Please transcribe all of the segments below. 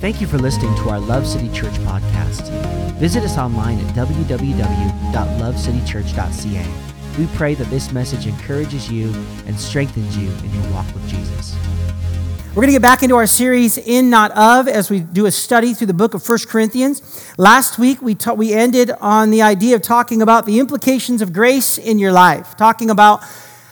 Thank you for listening to our Love City Church podcast. Visit us online at www.lovecitychurch.ca. We pray that this message encourages you and strengthens you in your walk with Jesus. We're going to get back into our series in not of as we do a study through the book of 1 Corinthians. Last week we ta- we ended on the idea of talking about the implications of grace in your life, talking about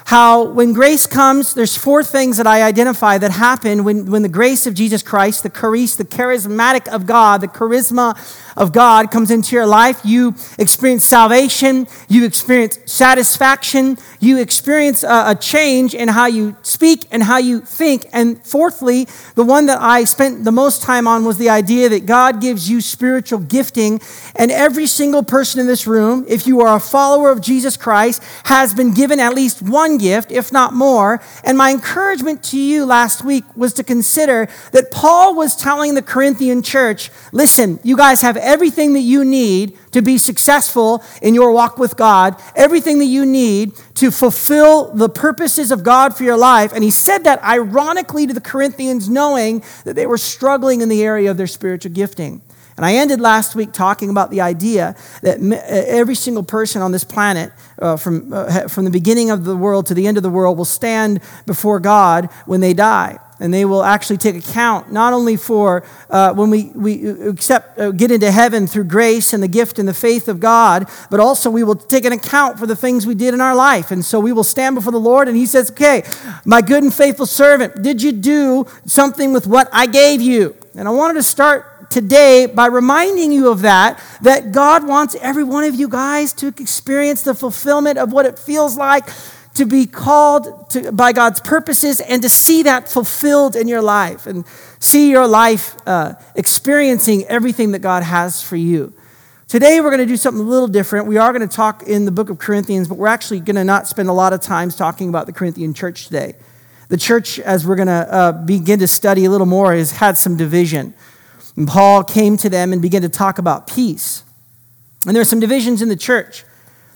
how when grace comes, there's four things that I identify that happen when, when the grace of Jesus Christ, the charis, the charismatic of God, the charisma of God comes into your life. You experience salvation, you experience satisfaction, you experience a, a change in how you speak and how you think. And fourthly, the one that I spent the most time on was the idea that God gives you spiritual gifting. And every single person in this room, if you are a follower of Jesus Christ, has been given at least one gift, if not more. And my encouragement to you last week was to consider that Paul was telling the Corinthian church listen, you guys have everything that you need to be successful in your walk with God, everything that you need to fulfill the purposes of God for your life. And he said that ironically to the Corinthians, knowing that they were struggling in the area of their spiritual gifting. And I ended last week talking about the idea that every single person on this planet, uh, from, uh, from the beginning of the world to the end of the world, will stand before God when they die. And they will actually take account not only for uh, when we, we accept, uh, get into heaven through grace and the gift and the faith of God, but also we will take an account for the things we did in our life. And so we will stand before the Lord and He says, Okay, my good and faithful servant, did you do something with what I gave you? And I wanted to start today by reminding you of that, that God wants every one of you guys to experience the fulfillment of what it feels like to be called to, by God's purposes and to see that fulfilled in your life and see your life uh, experiencing everything that God has for you. Today, we're going to do something a little different. We are going to talk in the book of Corinthians, but we're actually going to not spend a lot of time talking about the Corinthian church today. The church, as we're going to uh, begin to study a little more, has had some division. And Paul came to them and began to talk about peace. And there are some divisions in the church.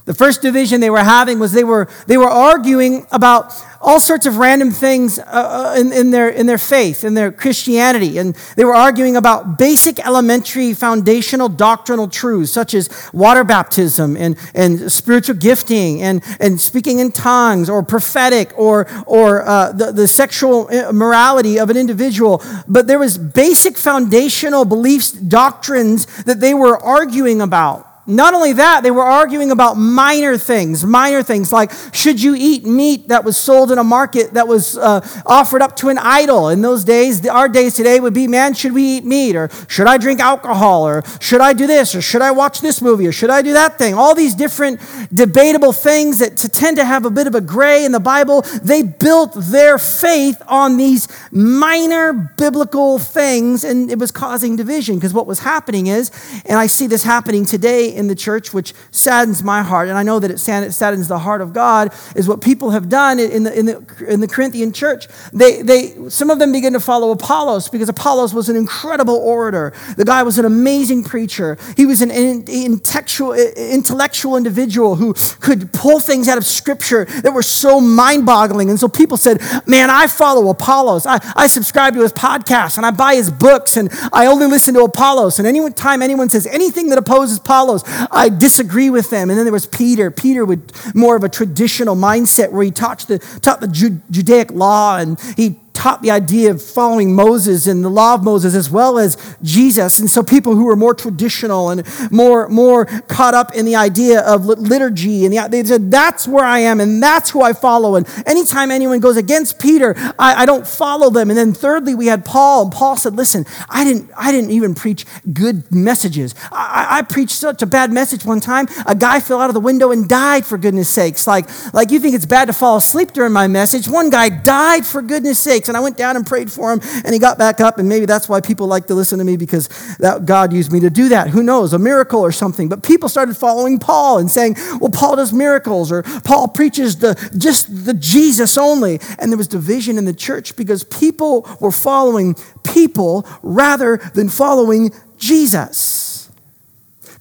The first division they were having was they were, they were arguing about all sorts of random things uh, uh, in, in, their, in their faith, in their Christianity. And they were arguing about basic, elementary, foundational doctrinal truths, such as water baptism and, and spiritual gifting and, and speaking in tongues or prophetic or, or uh, the, the sexual uh, morality of an individual. But there was basic foundational beliefs, doctrines that they were arguing about. Not only that, they were arguing about minor things, minor things like should you eat meat that was sold in a market that was uh, offered up to an idol? In those days, our days today would be, man, should we eat meat? Or should I drink alcohol? Or should I do this? Or should I watch this movie? Or should I do that thing? All these different debatable things that tend to have a bit of a gray in the Bible, they built their faith on these minor biblical things, and it was causing division because what was happening is, and I see this happening today in the church, which saddens my heart, and I know that it saddens the heart of God, is what people have done in the, in the, in the Corinthian church. They, they, some of them begin to follow Apollos because Apollos was an incredible orator. The guy was an amazing preacher. He was an intellectual, intellectual individual who could pull things out of scripture that were so mind boggling. And so people said, Man, I follow Apollos. I, I subscribe to his podcast and I buy his books and I only listen to Apollos. And any time anyone says anything that opposes Apollos, I disagree with them. And then there was Peter. Peter with more of a traditional mindset where he taught the, taught the Judaic law and he taught the idea of following Moses and the law of Moses as well as Jesus. And so people who were more traditional and more, more caught up in the idea of liturgy and the, they said, that's where I am and that's who I follow. And anytime anyone goes against Peter, I, I don't follow them. And then thirdly, we had Paul and Paul said, listen, I didn't, I didn't even preach good messages. I, I preached such a bad message one time. A guy fell out of the window and died for goodness sakes. Like, like you think it's bad to fall asleep during my message. One guy died for goodness sakes and I went down and prayed for him, and he got back up. And maybe that's why people like to listen to me because that God used me to do that. Who knows, a miracle or something. But people started following Paul and saying, well, Paul does miracles, or Paul preaches the, just the Jesus only. And there was division in the church because people were following people rather than following Jesus.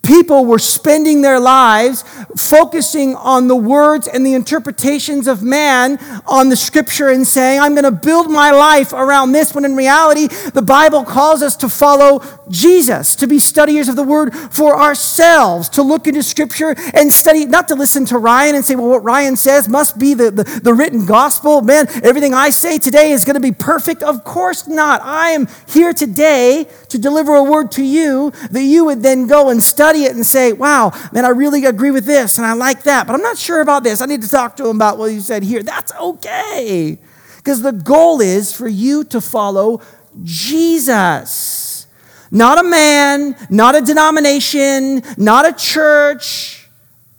People were spending their lives focusing on the words and the interpretations of man on the scripture and saying, I'm going to build my life around this, when in reality, the Bible calls us to follow Jesus, to be studiers of the word for ourselves, to look into scripture and study, not to listen to Ryan and say, well, what Ryan says must be the, the, the written gospel. Man, everything I say today is going to be perfect. Of course not. I am here today to deliver a word to you that you would then go and study it and say, wow, man, I really agree with this and I like that, but I'm not sure about this. I need to talk to him about what you said here. That's okay. Because the goal is for you to follow Jesus. Not a man, not a denomination, not a church,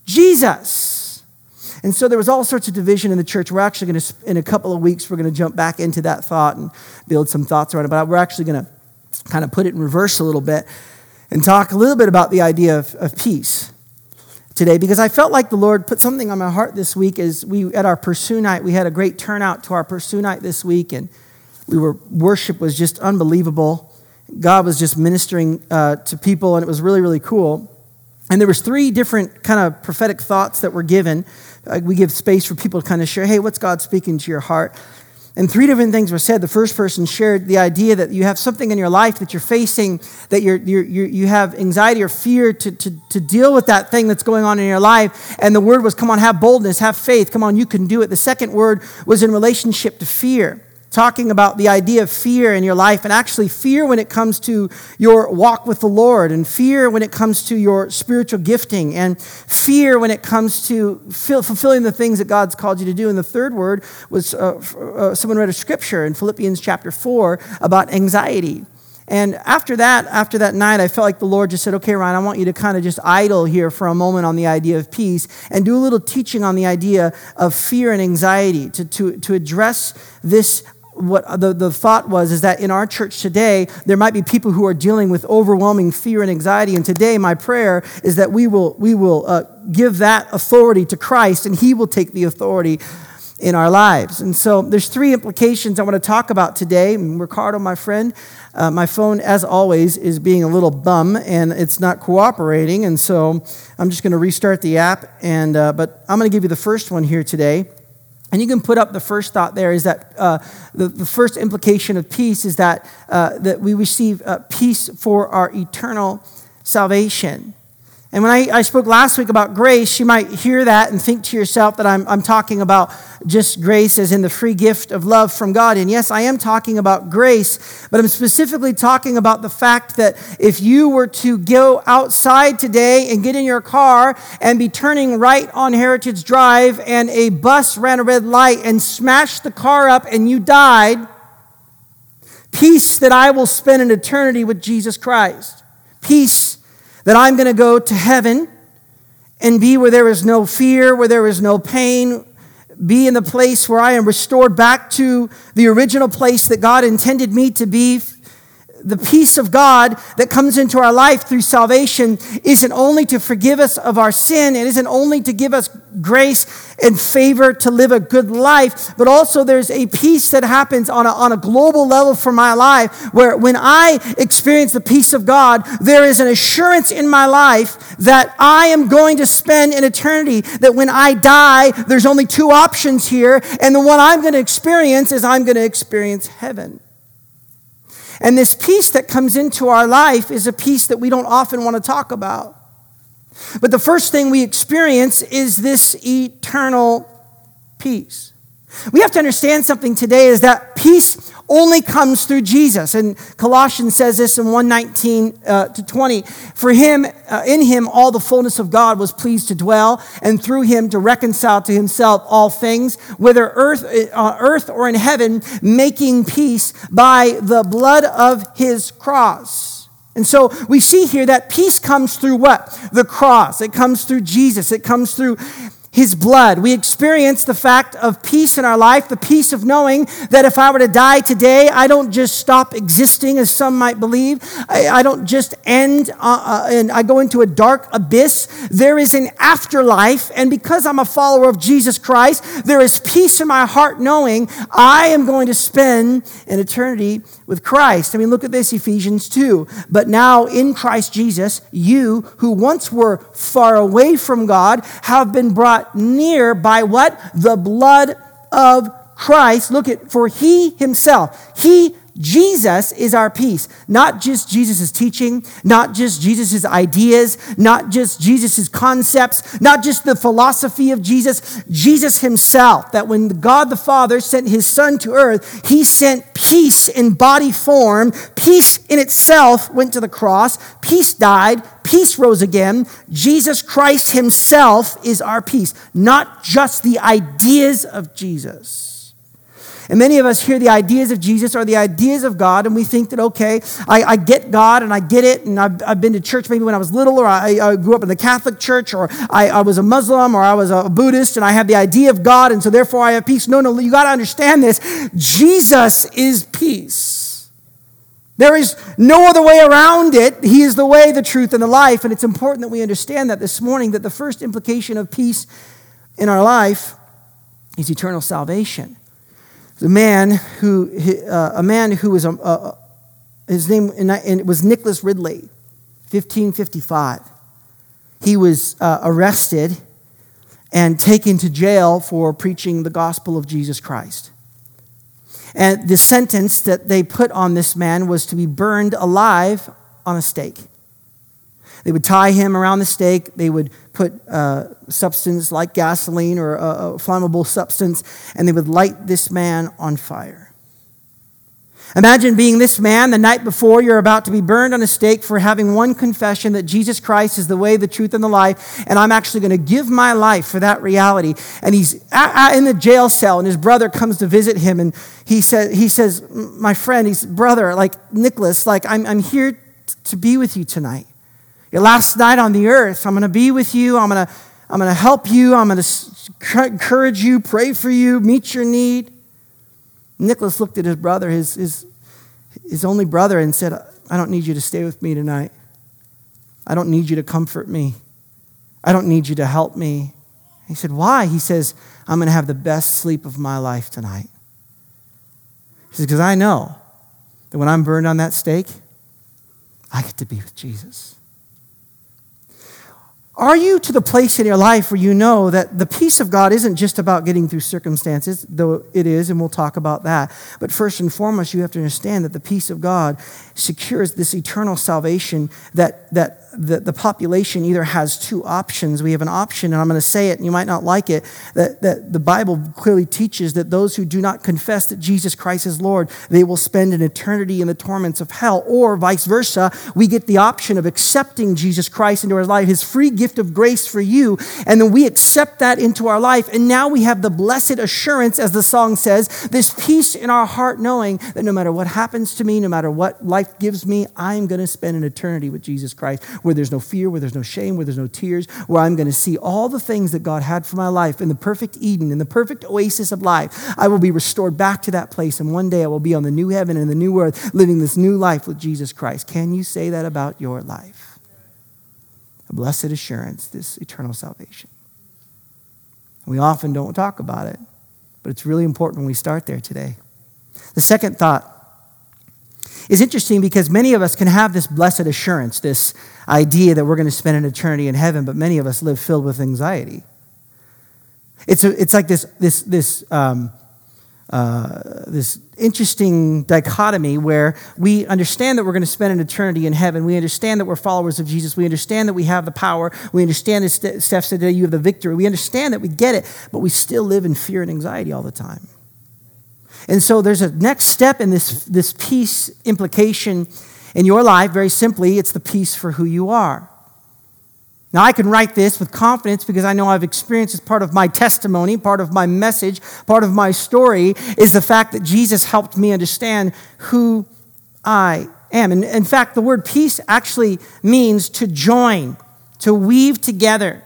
Jesus. And so there was all sorts of division in the church. We're actually going to, in a couple of weeks, we're going to jump back into that thought and build some thoughts around it. But we're actually going to kind of put it in reverse a little bit and talk a little bit about the idea of, of peace today because I felt like the Lord put something on my heart this week as we at our pursue night we had a great turnout to our pursue night this week and we were worship was just unbelievable. God was just ministering uh, to people and it was really really cool. And there was three different kind of prophetic thoughts that were given. Uh, we give space for people to kind of share hey what's God speaking to your heart and three different things were said. The first person shared the idea that you have something in your life that you're facing, that you're, you're, you're, you have anxiety or fear to, to, to deal with that thing that's going on in your life. And the word was, come on, have boldness, have faith. Come on, you can do it. The second word was in relationship to fear talking about the idea of fear in your life, and actually fear when it comes to your walk with the Lord, and fear when it comes to your spiritual gifting, and fear when it comes to fulfilling the things that God's called you to do. And the third word was uh, uh, someone read a scripture in Philippians chapter 4 about anxiety. And after that, after that night, I felt like the Lord just said, okay, Ryan, I want you to kind of just idle here for a moment on the idea of peace and do a little teaching on the idea of fear and anxiety to, to, to address this what the, the thought was is that in our church today, there might be people who are dealing with overwhelming fear and anxiety. And today, my prayer is that we will, we will uh, give that authority to Christ and He will take the authority in our lives. And so there's three implications I want to talk about today. Ricardo, my friend, uh, my phone, as always, is being a little bum and it's not cooperating. And so I'm just going to restart the app. And, uh, but I'm going to give you the first one here today. And you can put up the first thought there is that uh, the, the first implication of peace is that, uh, that we receive uh, peace for our eternal salvation. And when I, I spoke last week about grace, you might hear that and think to yourself that I'm, I'm talking about just grace as in the free gift of love from God. And yes, I am talking about grace, but I'm specifically talking about the fact that if you were to go outside today and get in your car and be turning right on Heritage Drive and a bus ran a red light and smashed the car up and you died, peace that I will spend an eternity with Jesus Christ. Peace that I'm going to go to heaven and be where there is no fear, where there is no pain, be in the place where I am restored back to the original place that God intended me to be the peace of God that comes into our life through salvation isn't only to forgive us of our sin, it isn't only to give us grace and favor to live a good life, but also there's a peace that happens on a, on a global level for my life where when I experience the peace of God, there is an assurance in my life that I am going to spend an eternity, that when I die, there's only two options here, and the one I'm going to experience is I'm going to experience heaven. And this peace that comes into our life is a peace that we don't often want to talk about. But the first thing we experience is this eternal peace. We have to understand something today is that peace only comes through Jesus. And Colossians says this in 119 uh, to 20. For him, uh, in him, all the fullness of God was pleased to dwell, and through him to reconcile to himself all things, whether earth, uh, earth or in heaven, making peace by the blood of his cross. And so we see here that peace comes through what? The cross. It comes through Jesus. It comes through his blood. We experience the fact of peace in our life, the peace of knowing that if I were to die today, I don't just stop existing as some might believe. I, I don't just end uh, uh, and I go into a dark abyss. There is an afterlife. And because I'm a follower of Jesus Christ, there is peace in my heart knowing I am going to spend an eternity with Christ. I mean, look at this, Ephesians 2. But now in Christ Jesus, you who once were far away from God have been brought near by what? The blood of Christ. Look at, for he himself, he Jesus is our peace. Not just Jesus' teaching, not just Jesus' ideas, not just Jesus' concepts, not just the philosophy of Jesus, Jesus himself. That when God the Father sent his Son to earth, he sent peace in body form. Peace in itself went to the cross. Peace died. Peace rose again. Jesus Christ himself is our peace, not just the ideas of Jesus. And many of us hear the ideas of Jesus or the ideas of God, and we think that, okay, I, I get God and I get it, and I've, I've, been to church maybe when I was little, or I, I grew up in the Catholic Church, or I, I, was a Muslim, or I was a Buddhist, and I have the idea of God, and so therefore I have peace. No, no, you got to understand this. Jesus is peace. There is no other way around it. He is the way, the truth, and the life. And it's important that we understand that this morning that the first implication of peace in our life is eternal salvation a man who, uh, a man who was, a, uh, his name and it was Nicholas Ridley, 1555. He was uh, arrested and taken to jail for preaching the gospel of Jesus Christ. And the sentence that they put on this man was to be burned alive on a stake. They would tie him around the stake. They would put uh, substance like gasoline or a, a flammable substance, and they would light this man on fire. Imagine being this man the night before you're about to be burned on a stake for having one confession that Jesus Christ is the way, the truth, and the life, and I'm actually going to give my life for that reality. And he's in the jail cell, and his brother comes to visit him, and he, said, he says, My friend, he's brother, like Nicholas, like I'm, I'm here to be with you tonight. Your last night on the earth, I'm going to be with you. I'm going to, I'm going to help you. I'm going to encourage you, pray for you, meet your need. Nicholas looked at his brother, his, his, his only brother, and said, I don't need you to stay with me tonight. I don't need you to comfort me. I don't need you to help me. He said, Why? He says, I'm going to have the best sleep of my life tonight. He says, Because I know that when I'm burned on that stake, I get to be with Jesus. Are you to the place in your life where you know that the peace of God isn't just about getting through circumstances, though it is, and we'll talk about that. But first and foremost, you have to understand that the peace of God secures this eternal salvation that, that the, the population either has two options. We have an option, and I'm going to say it, and you might not like it, that, that the Bible clearly teaches that those who do not confess that Jesus Christ is Lord, they will spend an eternity in the torments of hell. Or vice versa, we get the option of accepting Jesus Christ into our life, his free gift of grace for you, and then we accept that into our life. And now we have the blessed assurance, as the song says, this peace in our heart, knowing that no matter what happens to me, no matter what life gives me, I'm going to spend an eternity with Jesus Christ where there's no fear, where there's no shame, where there's no tears, where I'm going to see all the things that God had for my life in the perfect Eden, in the perfect oasis of life. I will be restored back to that place, and one day I will be on the new heaven and the new earth, living this new life with Jesus Christ. Can you say that about your life? A blessed assurance, this eternal salvation. We often don't talk about it, but it's really important when we start there today. The second thought is interesting because many of us can have this blessed assurance, this idea that we're going to spend an eternity in heaven, but many of us live filled with anxiety. It's, a, it's like this, this, this, um, uh, this interesting dichotomy where we understand that we're going to spend an eternity in heaven. We understand that we're followers of Jesus. We understand that we have the power. We understand, that Steph said that you have the victory. We understand that we get it, but we still live in fear and anxiety all the time. And so there's a next step in this, this peace implication in your life. Very simply, it's the peace for who you are. Now, I can write this with confidence because I know I've experienced as part of my testimony, part of my message, part of my story is the fact that Jesus helped me understand who I am. And in fact, the word peace actually means to join, to weave together.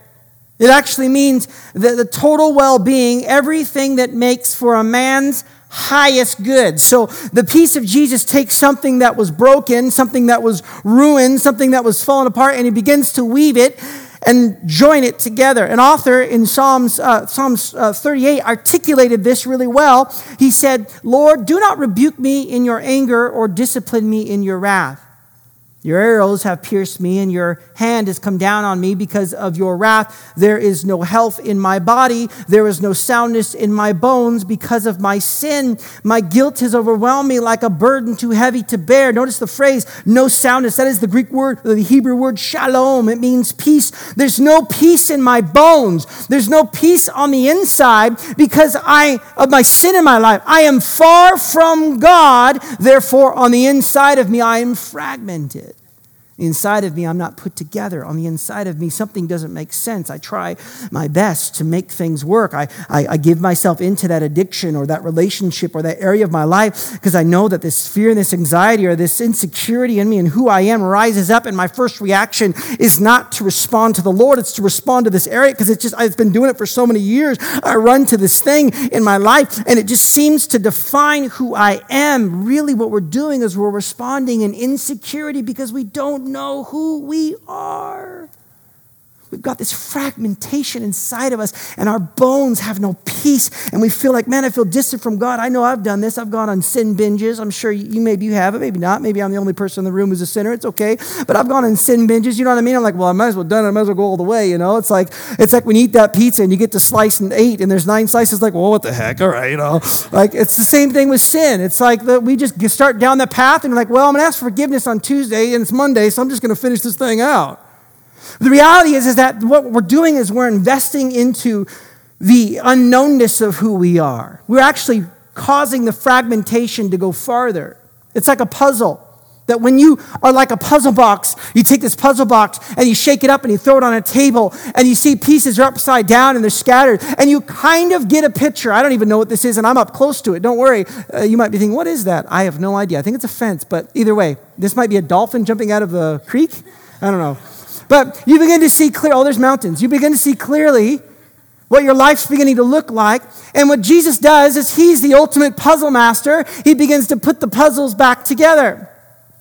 It actually means the, the total well being, everything that makes for a man's highest good. So the peace of Jesus takes something that was broken, something that was ruined, something that was fallen apart, and he begins to weave it and join it together. An author in Psalms, uh, Psalms uh, 38 articulated this really well. He said, Lord, do not rebuke me in your anger or discipline me in your wrath. Your arrows have pierced me, and your hand has come down on me because of your wrath. There is no health in my body. There is no soundness in my bones because of my sin. My guilt has overwhelmed me like a burden too heavy to bear. Notice the phrase, no soundness. That is the Greek word, the Hebrew word shalom. It means peace. There's no peace in my bones. There's no peace on the inside because I, of my sin in my life. I am far from God. Therefore, on the inside of me, I am fragmented. Inside of me, I'm not put together. On the inside of me, something doesn't make sense. I try my best to make things work. I, I, I give myself into that addiction or that relationship or that area of my life because I know that this fear and this anxiety or this insecurity in me and who I am rises up. And my first reaction is not to respond to the Lord, it's to respond to this area because it's just, I've been doing it for so many years. I run to this thing in my life and it just seems to define who I am. Really, what we're doing is we're responding in insecurity because we don't know who we are. We've got this fragmentation inside of us, and our bones have no peace. And we feel like, man, I feel distant from God. I know I've done this. I've gone on sin binges. I'm sure you, maybe you have it, maybe not. Maybe I'm the only person in the room who's a sinner. It's okay. But I've gone on sin binges. You know what I mean? I'm like, well, I might as well done it. I might as well go all the way. You know, it's like it's like when you eat that pizza and you get to slice and eight, and there's nine slices. Like, well, what the heck? All right, you know, like it's the same thing with sin. It's like that we just start down the path and like, well, I'm gonna ask forgiveness on Tuesday and it's Monday, so I'm just gonna finish this thing out. The reality is, is that what we're doing is we're investing into the unknownness of who we are. We're actually causing the fragmentation to go farther. It's like a puzzle. That when you are like a puzzle box, you take this puzzle box and you shake it up and you throw it on a table and you see pieces are upside down and they're scattered and you kind of get a picture. I don't even know what this is and I'm up close to it. Don't worry. Uh, you might be thinking, what is that? I have no idea. I think it's a fence, but either way, this might be a dolphin jumping out of the creek. I don't know. But you begin to see clear, oh, there's mountains. You begin to see clearly what your life's beginning to look like. And what Jesus does is he's the ultimate puzzle master. He begins to put the puzzles back together.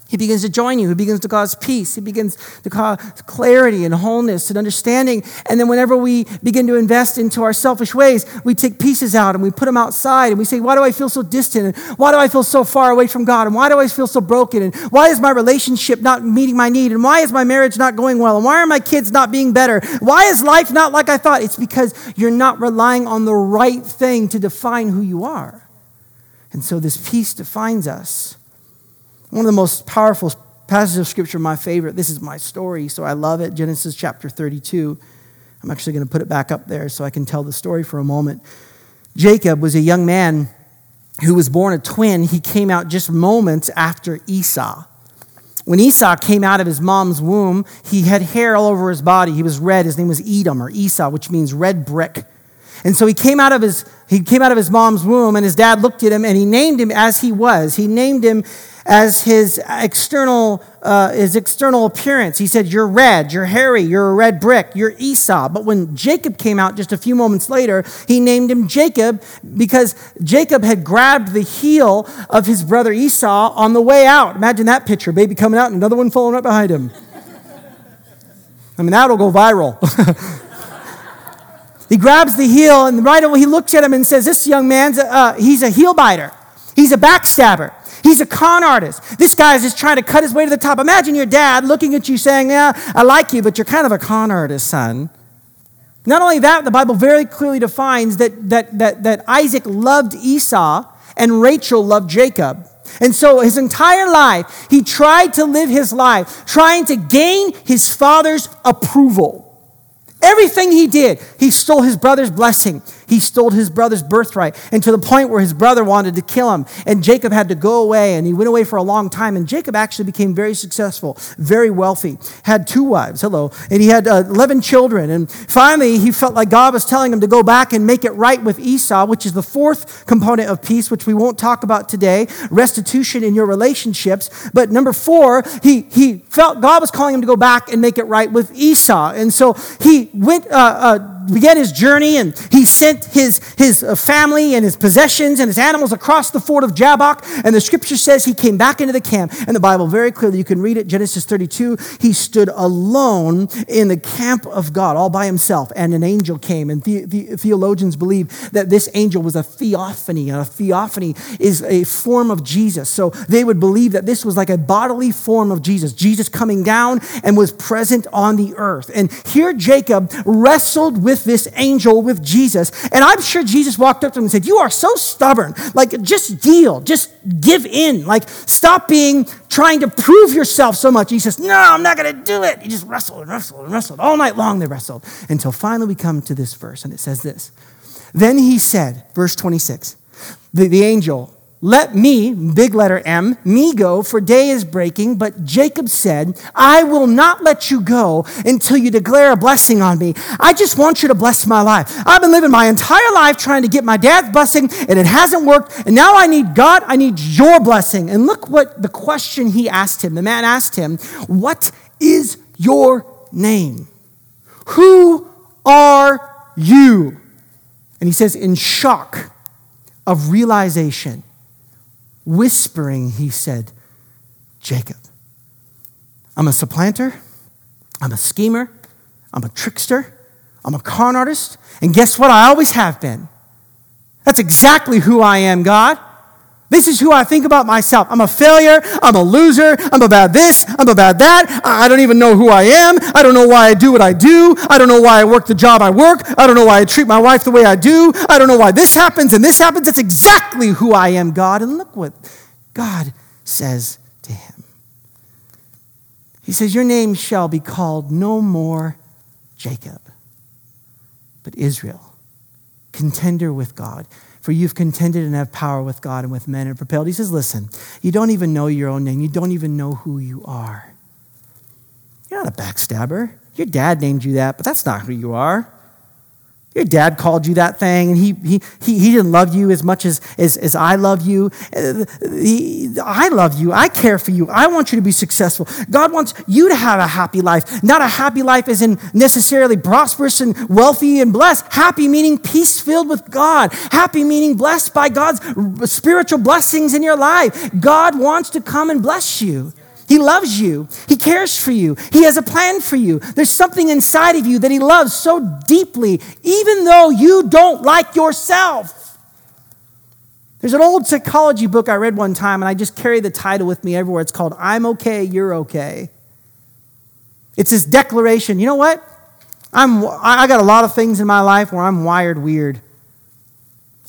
He begins to join you. He begins to cause peace. He begins to cause clarity and wholeness and understanding. And then, whenever we begin to invest into our selfish ways, we take pieces out and we put them outside and we say, Why do I feel so distant? And why do I feel so far away from God? And why do I feel so broken? And why is my relationship not meeting my need? And why is my marriage not going well? And why are my kids not being better? Why is life not like I thought? It's because you're not relying on the right thing to define who you are. And so, this peace defines us. One of the most powerful passages of scripture, my favorite. This is my story, so I love it. Genesis chapter 32. I'm actually going to put it back up there so I can tell the story for a moment. Jacob was a young man who was born a twin. He came out just moments after Esau. When Esau came out of his mom's womb, he had hair all over his body. He was red. His name was Edom or Esau, which means red brick. And so he came out of his he came out of his mom's womb and his dad looked at him and he named him as he was. He named him as his external, uh, his external appearance. He said, You're red, you're hairy, you're a red brick, you're Esau. But when Jacob came out just a few moments later, he named him Jacob because Jacob had grabbed the heel of his brother Esau on the way out. Imagine that picture baby coming out and another one following right behind him. I mean, that'll go viral. he grabs the heel, and right away he looks at him and says, This young man's, uh, he's a heel biter. He's a backstabber. He's a con artist. This guy is just trying to cut his way to the top. Imagine your dad looking at you saying, Yeah, I like you, but you're kind of a con artist, son. Not only that, the Bible very clearly defines that, that, that, that Isaac loved Esau and Rachel loved Jacob. And so his entire life, he tried to live his life trying to gain his father's approval. Everything he did, he stole his brother's blessing. He stole his brother's birthright. And to the point where his brother wanted to kill him. And Jacob had to go away. And he went away for a long time. And Jacob actually became very successful, very wealthy. Had two wives, hello. And he had uh, 11 children. And finally, he felt like God was telling him to go back and make it right with Esau, which is the fourth component of peace, which we won't talk about today restitution in your relationships. But number four, he, he felt God was calling him to go back and make it right with Esau. And so he went, uh, uh, began his journey and he sent his, his uh, family and his possessions and his animals across the ford of Jabbok. And the scripture says he came back into the camp. And the Bible very clearly, you can read it, Genesis 32. He stood alone in the camp of God, all by himself. And an angel came. And the, the, theologians believe that this angel was a theophany. And a theophany is a form of Jesus. So they would believe that this was like a bodily form of Jesus. Jesus coming down and was present on the earth. And here Jacob wrestled with this angel, with Jesus. And I'm sure Jesus walked up to him and said, You are so stubborn. Like, just deal, just give in. Like, stop being trying to prove yourself so much. He says, No, I'm not going to do it. He just wrestled and wrestled and wrestled. All night long they wrestled until finally we come to this verse, and it says this. Then he said, verse 26, the, the angel let me, big letter M, me go, for day is breaking. But Jacob said, I will not let you go until you declare a blessing on me. I just want you to bless my life. I've been living my entire life trying to get my dad's blessing, and it hasn't worked. And now I need God, I need your blessing. And look what the question he asked him. The man asked him, What is your name? Who are you? And he says, in shock of realization, Whispering, he said, Jacob. I'm a supplanter. I'm a schemer. I'm a trickster. I'm a con artist. And guess what? I always have been. That's exactly who I am, God. This is who I think about myself. I'm a failure. I'm a loser. I'm about this. I'm about that. I don't even know who I am. I don't know why I do what I do. I don't know why I work the job I work. I don't know why I treat my wife the way I do. I don't know why this happens and this happens. That's exactly who I am, God. And look what God says to him. He says, Your name shall be called no more Jacob, but Israel, contender with God for you've contended and have power with God and with men and propelled. He says, Listen, you don't even know your own name. You don't even know who you are. You're not a backstabber. Your dad named you that, but that's not who you are. Your dad called you that thing, and he, he, he, didn't love you as much as, as, as I love you. He, I love you. I care for you. I want you to be successful. God wants you to have a happy life. Not a happy life as in necessarily prosperous and wealthy and blessed. Happy meaning peace filled with God. Happy meaning blessed by God's spiritual blessings in your life. God wants to come and bless you. He loves you. He cares for you. He has a plan for you. There's something inside of you that He loves so deeply, even though you don't like yourself. There's an old psychology book I read one time, and I just carry the title with me everywhere. It's called I'm Okay, You're Okay. It's this declaration you know what? I'm, I got a lot of things in my life where I'm wired weird.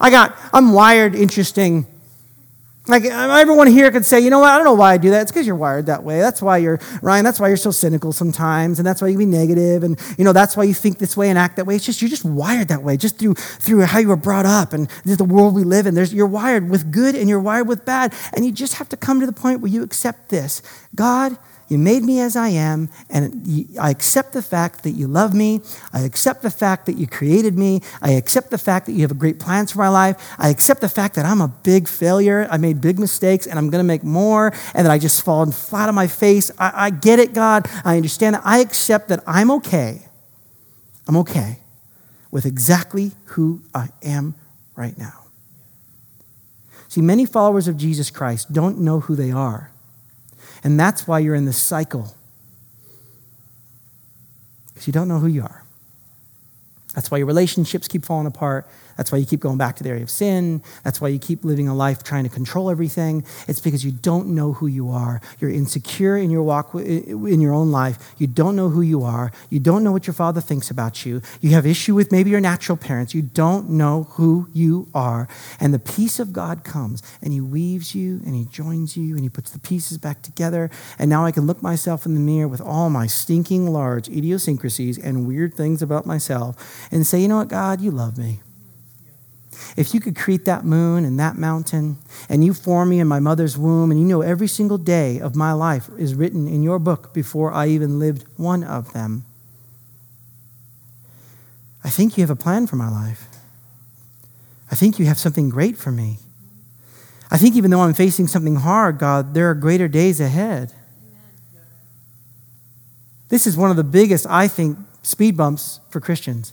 I got, I'm wired interesting. Like um, everyone here could say, you know what? I don't know why I do that. It's because you're wired that way. That's why you're Ryan. That's why you're so cynical sometimes, and that's why you be negative, and you know that's why you think this way and act that way. It's just you're just wired that way, just through through how you were brought up and the world we live in. There's you're wired with good and you're wired with bad, and you just have to come to the point where you accept this. God you made me as I am, and I accept the fact that you love me. I accept the fact that you created me. I accept the fact that you have great plans for my life. I accept the fact that I'm a big failure. I made big mistakes, and I'm going to make more, and that I just fallen flat on my face. I, I get it, God. I understand that. I accept that I'm okay. I'm okay with exactly who I am right now. See, many followers of Jesus Christ don't know who they are. And that's why you're in this cycle. Because you don't know who you are. That's why your relationships keep falling apart. That's why you keep going back to the area of sin. That's why you keep living a life trying to control everything. It's because you don't know who you are. You're insecure in your walk in your own life. You don't know who you are. You don't know what your father thinks about you. You have issue with maybe your natural parents. You don't know who you are. And the peace of God comes and he weaves you and he joins you and he puts the pieces back together. And now I can look myself in the mirror with all my stinking large idiosyncrasies and weird things about myself and say, you know what, God, you love me. If you could create that moon and that mountain, and you form me in my mother's womb, and you know every single day of my life is written in your book before I even lived one of them, I think you have a plan for my life. I think you have something great for me. I think even though I'm facing something hard, God, there are greater days ahead. This is one of the biggest, I think, speed bumps for Christians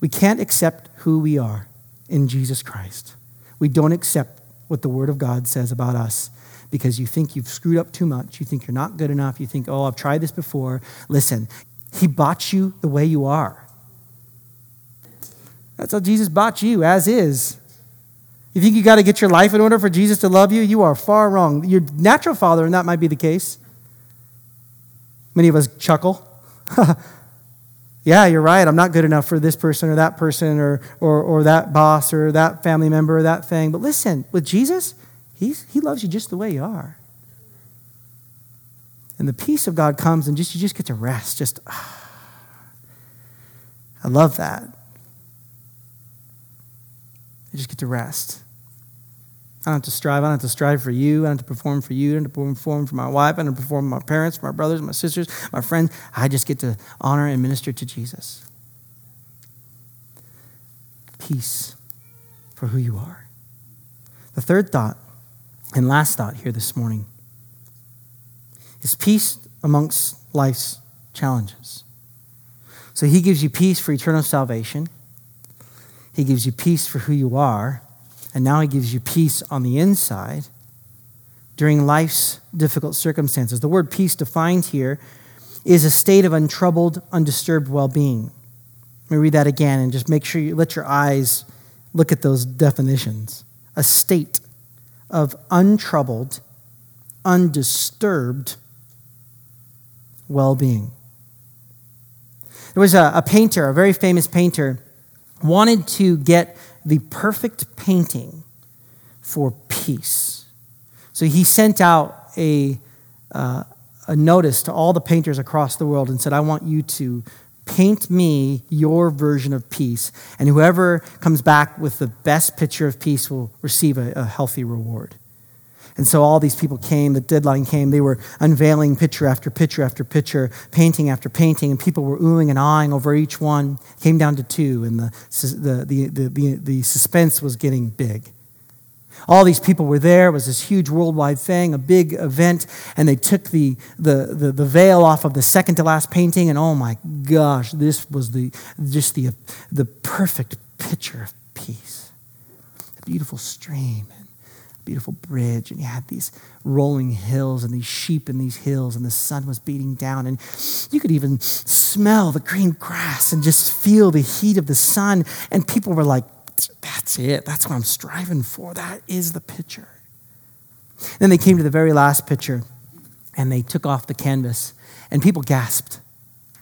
We can't accept who we are in Jesus Christ. We don't accept what the Word of God says about us because you think you've screwed up too much. You think you're not good enough. You think, oh, I've tried this before. Listen, He bought you the way you are. That's how Jesus bought you, as is. You think you got to get your life in order for Jesus to love you? You are far wrong. Your natural father, and that might be the case. Many of us chuckle. yeah, you're right. I'm not good enough for this person or that person or, or, or that boss or that family member or that thing. But listen, with Jesus, he's, he loves you just the way you are. And the peace of God comes and just you just get to rest. Just, ah. I love that. You just get to rest. I don't have to strive. I don't have to strive for you. I don't have to perform for you. I don't have to perform for my wife. I don't have to perform for my parents, for my brothers, my sisters, my friends. I just get to honor and minister to Jesus. Peace for who you are. The third thought and last thought here this morning is peace amongst life's challenges. So he gives you peace for eternal salvation. He gives you peace for who you are and now He gives you peace on the inside during life's difficult circumstances. The word peace defined here is a state of untroubled, undisturbed well being. Let me read that again and just make sure you let your eyes look at those definitions. A state of untroubled, undisturbed well being. There was a, a, painter, a very famous painter, wanted to get the perfect painting for peace. So he sent out a, uh, a notice to all the painters across the world and said, I want you to paint me your version of peace. And whoever comes back with the best picture of peace will receive a, a healthy reward. And so all these people came, the deadline came, they were unveiling picture after picture after picture, painting after painting, and people were oohing and ahhing over each one. It came down to two, and the, the, the, the, the, the suspense was getting big. All these people were there. It was this huge worldwide thing, a big event, and they took the, the, the, the, veil off of the second to last painting, and oh my gosh, this was the, just the, the perfect picture of peace. A beautiful stream beautiful bridge, and you had these rolling hills and these sheep in these hills, and the sun was beating down, and you could even smell the green grass and just feel the heat of the sun. And people were like, That's it. That's what I'm striving for. That is the picture. Then they came to the very last picture, and they took off the canvas, and people gasped.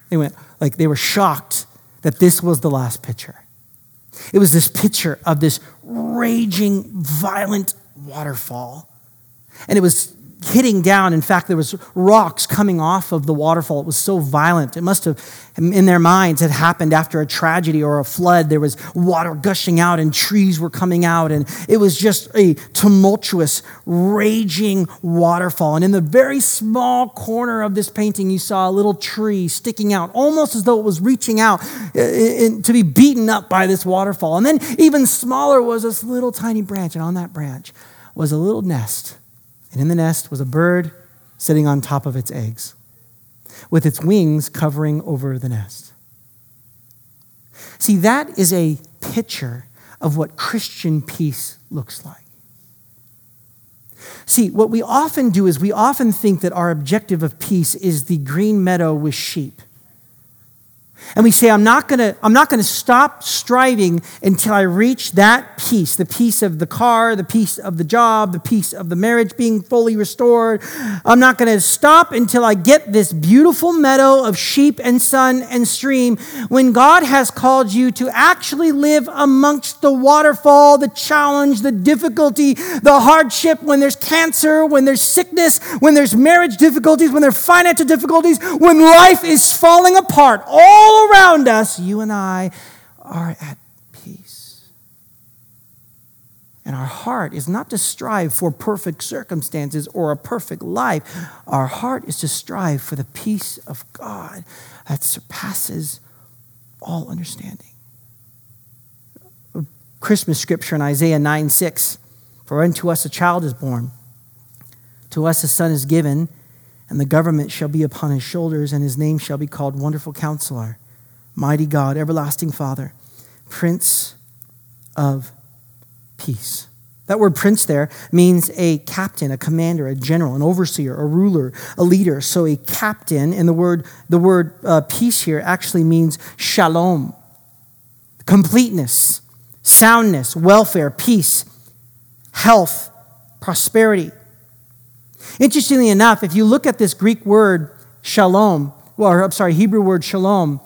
They went, like, they were shocked that this was the last picture. It was this picture of this raging, violent waterfall. And it was hitting down. In fact, there was rocks coming off of the waterfall. It was so violent. It must have, in their minds, had happened after a tragedy or a flood. There was water gushing out and trees were coming out. And it was just a tumultuous, raging waterfall. And in the very small corner of this painting, you saw a little tree sticking out, almost as though it was reaching out uh, to be beaten up by this waterfall. And then even smaller was this little tiny branch. And on that branch was a little nest and in the nest was a bird sitting on top of its eggs, with its wings covering over the nest. See, that is a picture of what Christian peace looks like. See, what we often do is we often think that our objective of peace is the green meadow with sheep. And we say, I'm not gonna, I'm not gonna stop striving until I reach that peace, the peace of the car, the peace of the job, the peace of the marriage being fully restored. I'm not gonna stop until I get this beautiful meadow of sheep and sun and stream when God has called you to actually live amongst the waterfall, the challenge, the difficulty, the hardship, when there's cancer, when there's sickness, when there's marriage difficulties, when there's financial difficulties, when life is falling apart. All all around us, you and I are at peace. And our heart is not to strive for perfect circumstances or a perfect life. Our heart is to strive for the peace of God that surpasses all understanding. Christmas scripture in Isaiah 9 6 For unto us a child is born, to us a son is given, and the government shall be upon his shoulders, and his name shall be called Wonderful Counselor Mighty God, everlasting Father, Prince of Peace. That word prince there means a captain, a commander, a general, an overseer, a ruler, a leader. So a captain, and the word, the word uh, peace here actually means shalom, completeness, soundness, welfare, peace, health, prosperity. Interestingly enough, if you look at this Greek word shalom, well, I'm sorry, Hebrew word shalom,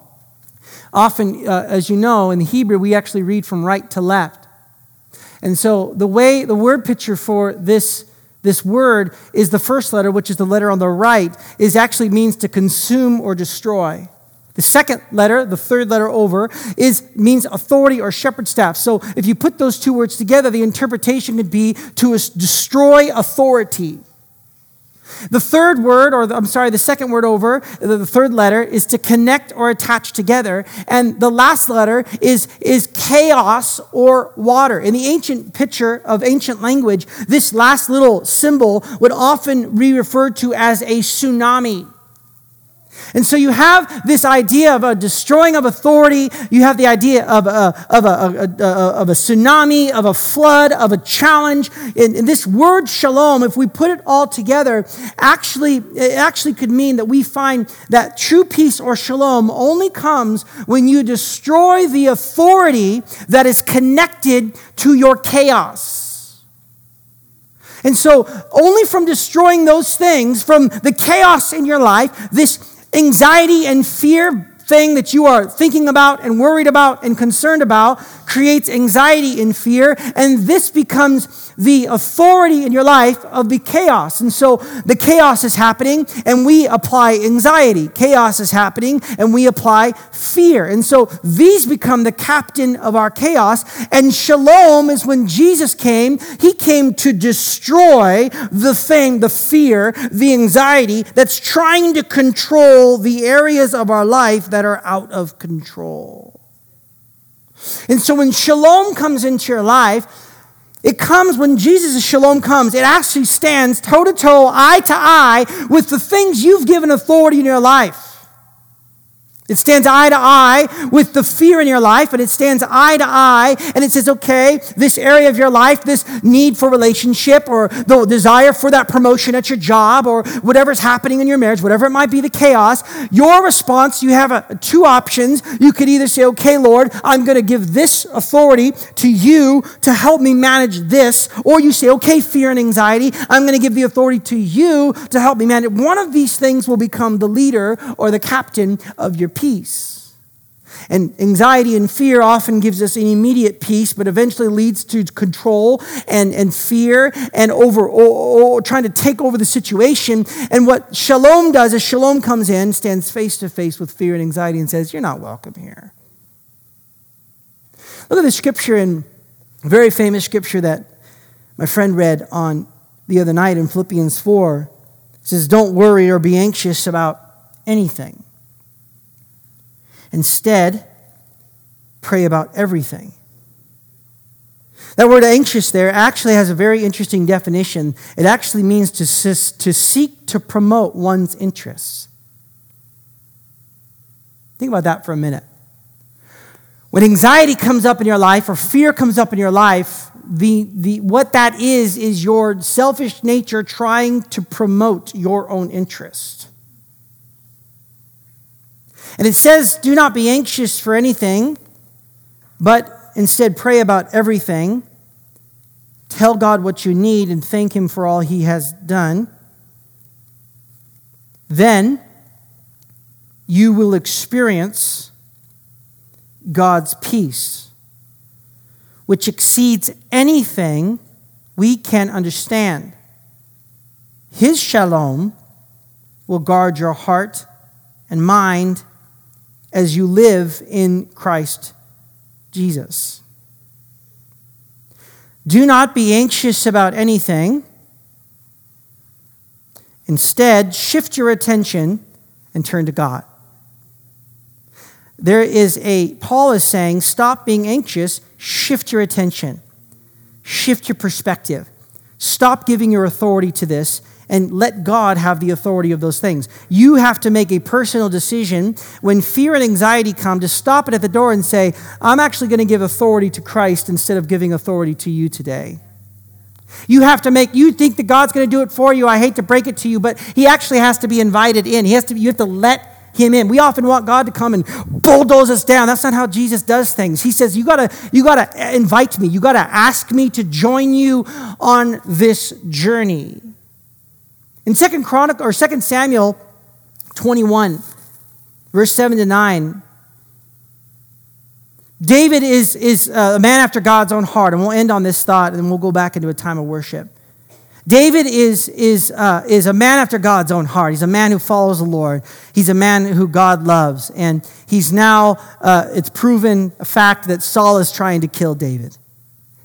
often, uh, as you know, in the Hebrew, we actually read from right to left. And so the way the word picture for this this word is the first letter, which is the letter on the right, is actually means to consume or destroy. The second letter, the third letter over, is means authority or shepherd staff. So if you put those two words together, the interpretation could be to destroy authority. The third word, or the, I'm sorry, the second word over, the, the third letter is to connect or attach together. And the last letter is, is chaos or water. In the ancient picture of ancient language, this last little symbol would often be referred to as a tsunami. And so you have this idea of a destroying of authority. You have the idea of a, of a, a, a of a tsunami, of a flood, of a challenge. And, and, this word shalom, if we put it all together, actually, it actually could mean that we find that true peace or shalom only comes when you destroy the authority that is connected to your chaos. And so, only from destroying those things, from the chaos in your life, this anxiety and fear thing that you are thinking about and worried about and concerned about creates anxiety and fear, and this becomes the authority in your life of the chaos. And so the chaos is happening, and we apply anxiety. Chaos is happening, and we apply fear. And so these become the captain of our chaos. And shalom is when Jesus came, he came to destroy the thing, the fear, the anxiety that's trying to control the areas of our life that are out of control. And so when shalom comes into your life, it comes when Jesus' shalom comes. It actually stands toe to toe, eye to eye with the things you've given authority in your life. It stands eye to eye with the fear in your life, and it stands eye to eye, and it says, okay, this area of your life, this need for relationship, or the desire for that promotion at your job, or whatever's happening in your marriage, whatever it might be, the chaos, your response, you have a, two options. You could either say, okay, Lord, I'm going to give this authority to you to help me manage this, or you say, okay, fear and anxiety, I'm going to give the authority to you to help me manage. One of these things will become the leader or the captain of your peace. And anxiety and fear often gives us an immediate peace, but eventually leads to control and, and fear and over trying to take over the situation. And what shalom does is shalom comes in, stands face to face with fear and anxiety, and says, You're not welcome here. Look at the scripture in a very famous scripture that my friend read on the other night in Philippians 4. It says, Don't worry or be anxious about anything. Instead, pray about everything. That word anxious there actually has a very interesting definition. It actually means to, to seek to promote one's interests. Think about that for a minute. When anxiety comes up in your life or fear comes up in your life, the, the, what that is, is your selfish nature trying to promote your own interest. And it says, Do not be anxious for anything, but instead pray about everything. Tell God what you need and thank Him for all He has done. Then you will experience God's peace, which exceeds anything we can understand. His shalom will guard your heart and mind as you live in Christ Jesus. Do not be anxious about anything. Instead, shift your attention and turn to God. There is a, Paul is saying, stop being anxious, shift your attention, shift your perspective. Stop giving your authority to this and let God have the authority of those things. You have to make a personal decision when fear and anxiety come to stop it at the door and say, I'm actually going to give authority to Christ instead of giving authority to you today. You have to make, you think that God's going to do it for you. I hate to break it to you, but He actually has to be invited in. He has to, you have to let him in. We often want God to come and bulldoze us down. That's not how Jesus does things. He says, You gotta, you gotta invite me, you gotta ask me to join you on this journey. In Second Chronicle or Second Samuel 21, verse 7 to 9, David is, is uh, a man after God's own heart, and we'll end on this thought, and then we'll go back into a time of worship. David is, is, uh, is a man after God's own heart. He's a man who follows the Lord. He's a man who God loves. And he's now, uh, it's proven a fact that Saul is trying to kill David.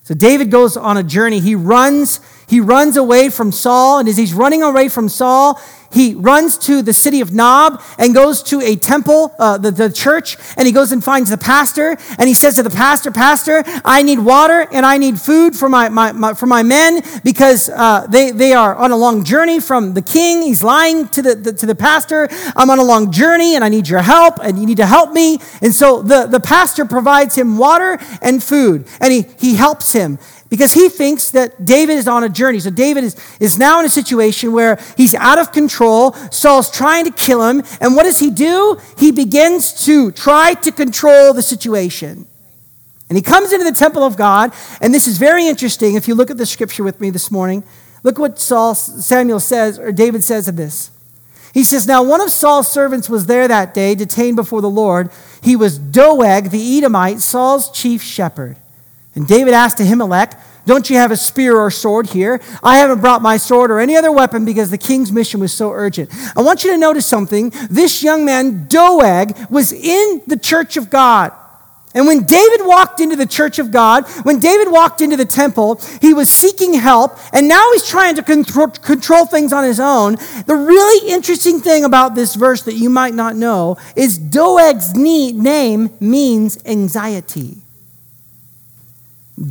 So David goes on a journey. He runs, he runs away from Saul, and as he's running away from Saul, he runs to the city of Nob and goes to a temple, uh, the, the church, and he goes and finds the pastor. And he says to the pastor, Pastor, I need water and I need food for my, my, my for my men because uh, they, they are on a long journey from the king. He's lying to the, the, to the pastor. I'm on a long journey and I need your help and you need to help me. And so the, the pastor provides him water and food and he, he helps him because he thinks that David is on a journey. So David is, is now in a situation where he's out of control. Saul's trying to kill him. And what does he do? He begins to try to control the situation. And he comes into the temple of God. And this is very interesting. If you look at the scripture with me this morning, look what Saul, Samuel says, or David says of this. He says, Now one of Saul's servants was there that day, detained before the Lord. He was Doeg the Edomite, Saul's chief shepherd. And David asked Ahimelech, Don't you have a spear or sword here? I haven't brought my sword or any other weapon because the king's mission was so urgent. I want you to notice something. This young man, Doeg, was in the church of God. And when David walked into the church of God, when David walked into the temple, he was seeking help, and now he's trying to control, control, things on his own. The really interesting thing about this verse that you might not know is Doeg's name means anxiety.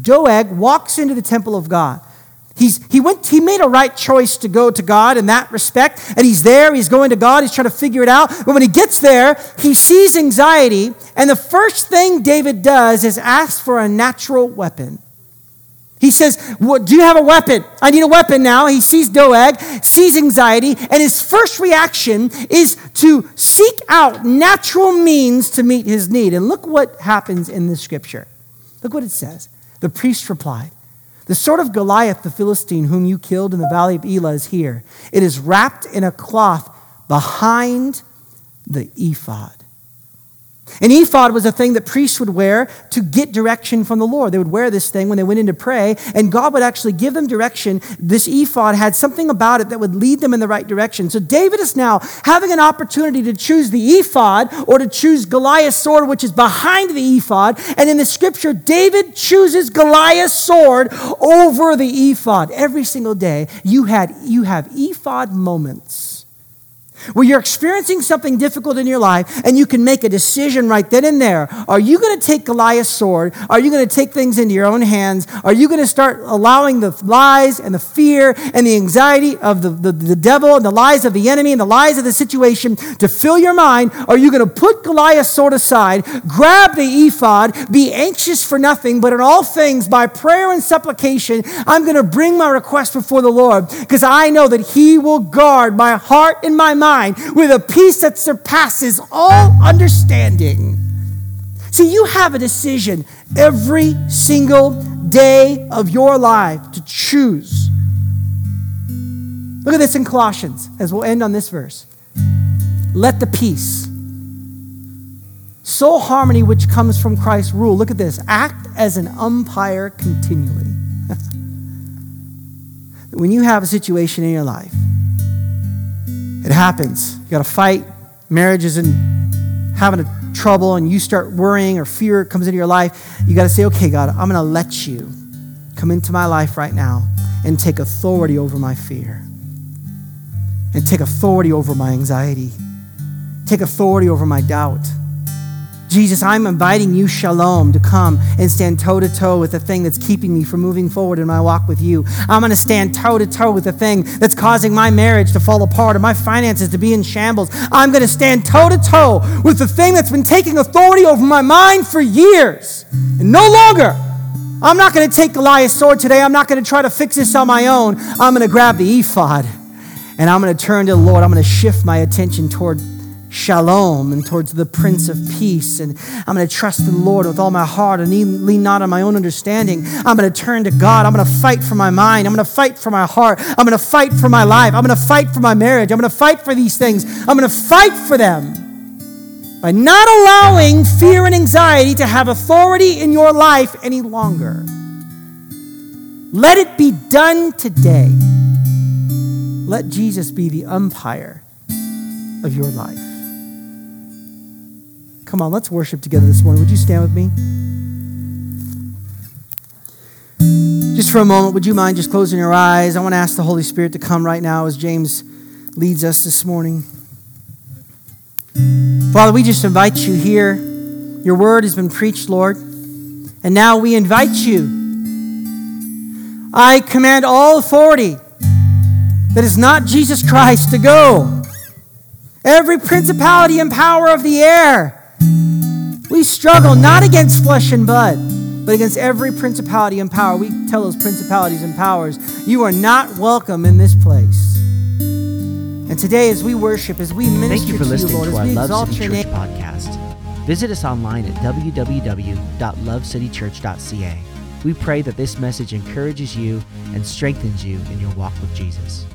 Doeg walks into the temple of God. He's, he, went, he made a right choice to go to God in that respect, and he's there, he's going to God, he's trying to figure it out. But when he gets there, he sees anxiety, and the first thing David does is ask for a natural weapon. He says, Do you have a weapon? I need a weapon now. He sees Doeg, sees anxiety, and his first reaction is to seek out natural means to meet his need. And look what happens in the scripture. Look what it says. The priest replied, The sword of Goliath the Philistine, whom you killed in the valley of Elah, is here. It is wrapped in a cloth behind the ephod. An ephod was a thing that priests would wear to get direction from the Lord. They would wear this thing when they went in to pray, and God would actually give them direction. This ephod had something about it that would lead them in the right direction. So David is now having an opportunity to choose the ephod or to choose Goliath's sword, which is behind the ephod. And in the scripture, David chooses Goliath's sword over the ephod. Every single day, you, had, you have ephod moments where you're experiencing something difficult in your life and you can make a decision right then and there. Are you going to take Goliath's sword? Are you going to take things into your own hands? Are you going to start allowing the lies and the fear and the anxiety of the, the, the devil and the lies of the enemy and the lies of the situation to fill your mind? Are you going to put Goliath's sword aside, grab the ephod, be anxious for nothing, but in all things, by prayer and supplication, I'm going to bring my request before the Lord because I know that He will guard my heart and my mind mind with a peace that surpasses all understanding. See, you have a decision every single day of your life to choose. Look at this in Colossians as we'll end on this verse. Let the peace, soul harmony which comes from Christ's rule. Look at this. Act as an umpire continually. when you have a situation in your life it happens. You got to fight. Marriage is in having a trouble, and you start worrying or fear comes into your life. You got to say, okay, God, I'm going to let you come into my life right now and take authority over my fear, and take authority over my anxiety, take authority over my doubt, Jesus, I'm inviting you, Shalom, to come and stand toe to toe with the thing that's keeping me from moving forward in my walk with you. I'm going to stand toe to toe with the thing that's causing my marriage to fall apart or my finances to be in shambles. I'm going to stand toe to toe with the thing that's been taking authority over my mind for years. And no longer. I'm not going to take Goliath's sword today. I'm not going to try to fix this on my own. I'm going to grab the ephod and I'm going to turn to the Lord. I'm going to shift my attention toward shalom and towards the Prince of Peace. And I'm going to trust the Lord with all my heart and lean not on my own understanding. I'm going to turn to God. I'm going to fight for my mind. I'm going to fight for my heart. I'm going to fight for my life. I'm going to fight for my marriage. I'm going to fight for these things. I'm going to fight for them by not allowing fear and anxiety to have authority in your life any longer. Let it be done today. Let Jesus be the umpire of your life. Come on, let's worship together this morning. Would you stand with me? Just for a moment, would you mind just closing your eyes? I want to ask the Holy Spirit to come right now as James leads us this morning. Father, we just invite you here. Your word has been preached, Lord. And now we invite you. I command all authority that is not Jesus Christ to go. Every principality and power of the air we struggle not against flesh and blood, but against every principality and power. We tell those principalities and powers, you are not welcome in this place. And today, as we worship, as we minister Thank you for to listening you, Lord, to as our we Love exalt City your Church name. podcast. Visit us online at www.lovecitychurch.ca. We pray that this message encourages you and strengthens you in your walk with Jesus.